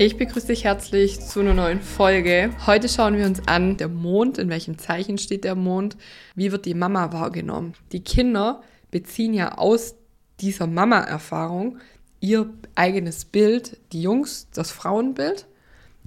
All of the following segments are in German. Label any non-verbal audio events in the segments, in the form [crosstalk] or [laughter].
Ich begrüße dich herzlich zu einer neuen Folge. Heute schauen wir uns an, der Mond, in welchem Zeichen steht der Mond, wie wird die Mama wahrgenommen. Die Kinder beziehen ja aus dieser Mama-Erfahrung ihr eigenes Bild, die Jungs das Frauenbild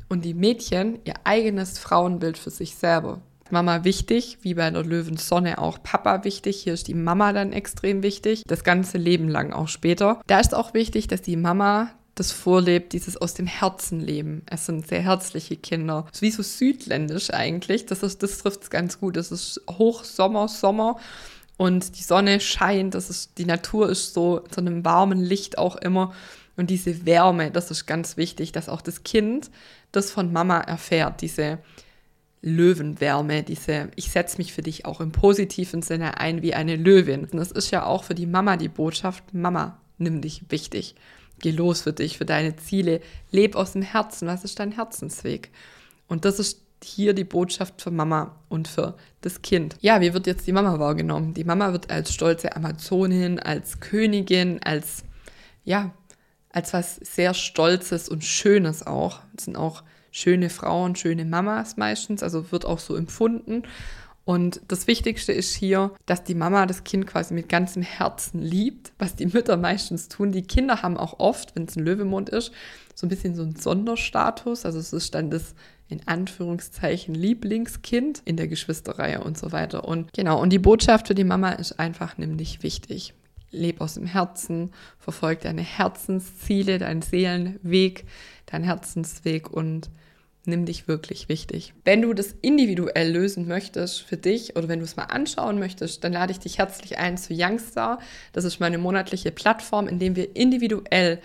und die Mädchen ihr eigenes Frauenbild für sich selber. Mama wichtig, wie bei der Löwensonne auch Papa wichtig. Hier ist die Mama dann extrem wichtig, das ganze Leben lang auch später. Da ist auch wichtig, dass die Mama das vorlebt, dieses aus dem Herzen leben. Es sind sehr herzliche Kinder. Ist wie so südländisch eigentlich. Das, ist, das trifft es ganz gut. Es ist Hochsommer, Sommer und die Sonne scheint. Das ist, die Natur ist so zu einem warmen Licht auch immer. Und diese Wärme, das ist ganz wichtig, dass auch das Kind das von Mama erfährt. Diese Löwenwärme, diese, ich setze mich für dich auch im positiven Sinne ein wie eine Löwin. Und das ist ja auch für die Mama die Botschaft, Mama, nimm dich wichtig. Geh los für dich, für deine Ziele. Leb aus dem Herzen. Was ist dein Herzensweg? Und das ist hier die Botschaft für Mama und für das Kind. Ja, wie wird jetzt die Mama wahrgenommen? Die Mama wird als stolze Amazonin, als Königin, als, ja, als was sehr Stolzes und Schönes auch. Das sind auch schöne Frauen, schöne Mamas meistens, also wird auch so empfunden. Und das Wichtigste ist hier, dass die Mama das Kind quasi mit ganzem Herzen liebt, was die Mütter meistens tun. Die Kinder haben auch oft, wenn es ein Löwemond ist, so ein bisschen so einen Sonderstatus. Also es ist dann das in Anführungszeichen Lieblingskind in der Geschwisterreihe und so weiter. Und genau, und die Botschaft für die Mama ist einfach nämlich wichtig. Leb aus dem Herzen, verfolg deine Herzensziele, deinen Seelenweg, deinen Herzensweg und nimm dich wirklich wichtig. Wenn du das individuell lösen möchtest für dich oder wenn du es mal anschauen möchtest, dann lade ich dich herzlich ein zu Youngstar. Das ist meine monatliche Plattform, in dem wir individuell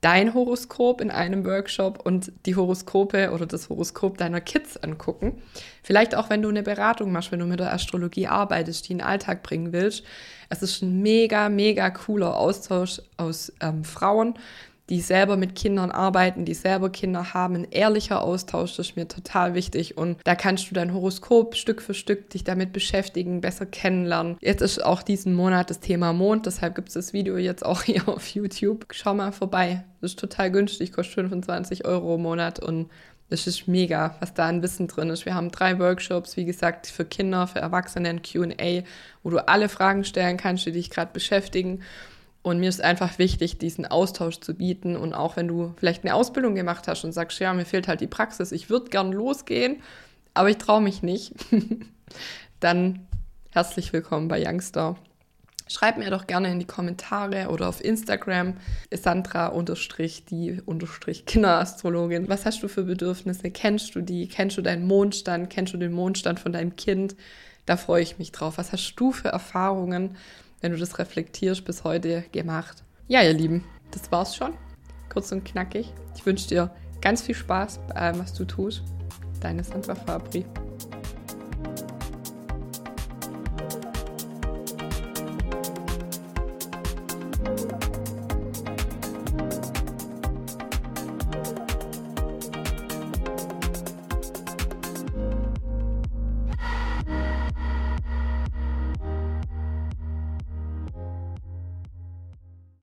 dein Horoskop in einem Workshop und die Horoskope oder das Horoskop deiner Kids angucken. Vielleicht auch, wenn du eine Beratung machst, wenn du mit der Astrologie arbeitest, die in den Alltag bringen willst. Es ist ein mega, mega cooler Austausch aus ähm, Frauen, die selber mit Kindern arbeiten, die selber Kinder haben. Ein ehrlicher Austausch ist mir total wichtig und da kannst du dein Horoskop Stück für Stück dich damit beschäftigen, besser kennenlernen. Jetzt ist auch diesen Monat das Thema Mond, deshalb gibt es das Video jetzt auch [laughs] hier auf YouTube. Schau mal vorbei. Das ist total günstig, kostet 25 Euro im Monat und das ist mega, was da an Wissen drin ist. Wir haben drei Workshops, wie gesagt, für Kinder, für Erwachsene, QA, wo du alle Fragen stellen kannst, die dich gerade beschäftigen. Und mir ist einfach wichtig, diesen Austausch zu bieten. Und auch wenn du vielleicht eine Ausbildung gemacht hast und sagst, ja, mir fehlt halt die Praxis, ich würde gern losgehen, aber ich traue mich nicht, [laughs] dann herzlich willkommen bei Youngster. Schreib mir doch gerne in die Kommentare oder auf Instagram Sandra die Kinderastrologin. Was hast du für Bedürfnisse? Kennst du die? Kennst du deinen Mondstand? Kennst du den Mondstand von deinem Kind? Da freue ich mich drauf. Was hast du für Erfahrungen? Wenn du das reflektierst, bis heute gemacht. Ja, ihr Lieben, das war's schon. Kurz und knackig. Ich wünsche dir ganz viel Spaß bei allem, was du tust. Deine Sandra Fabri.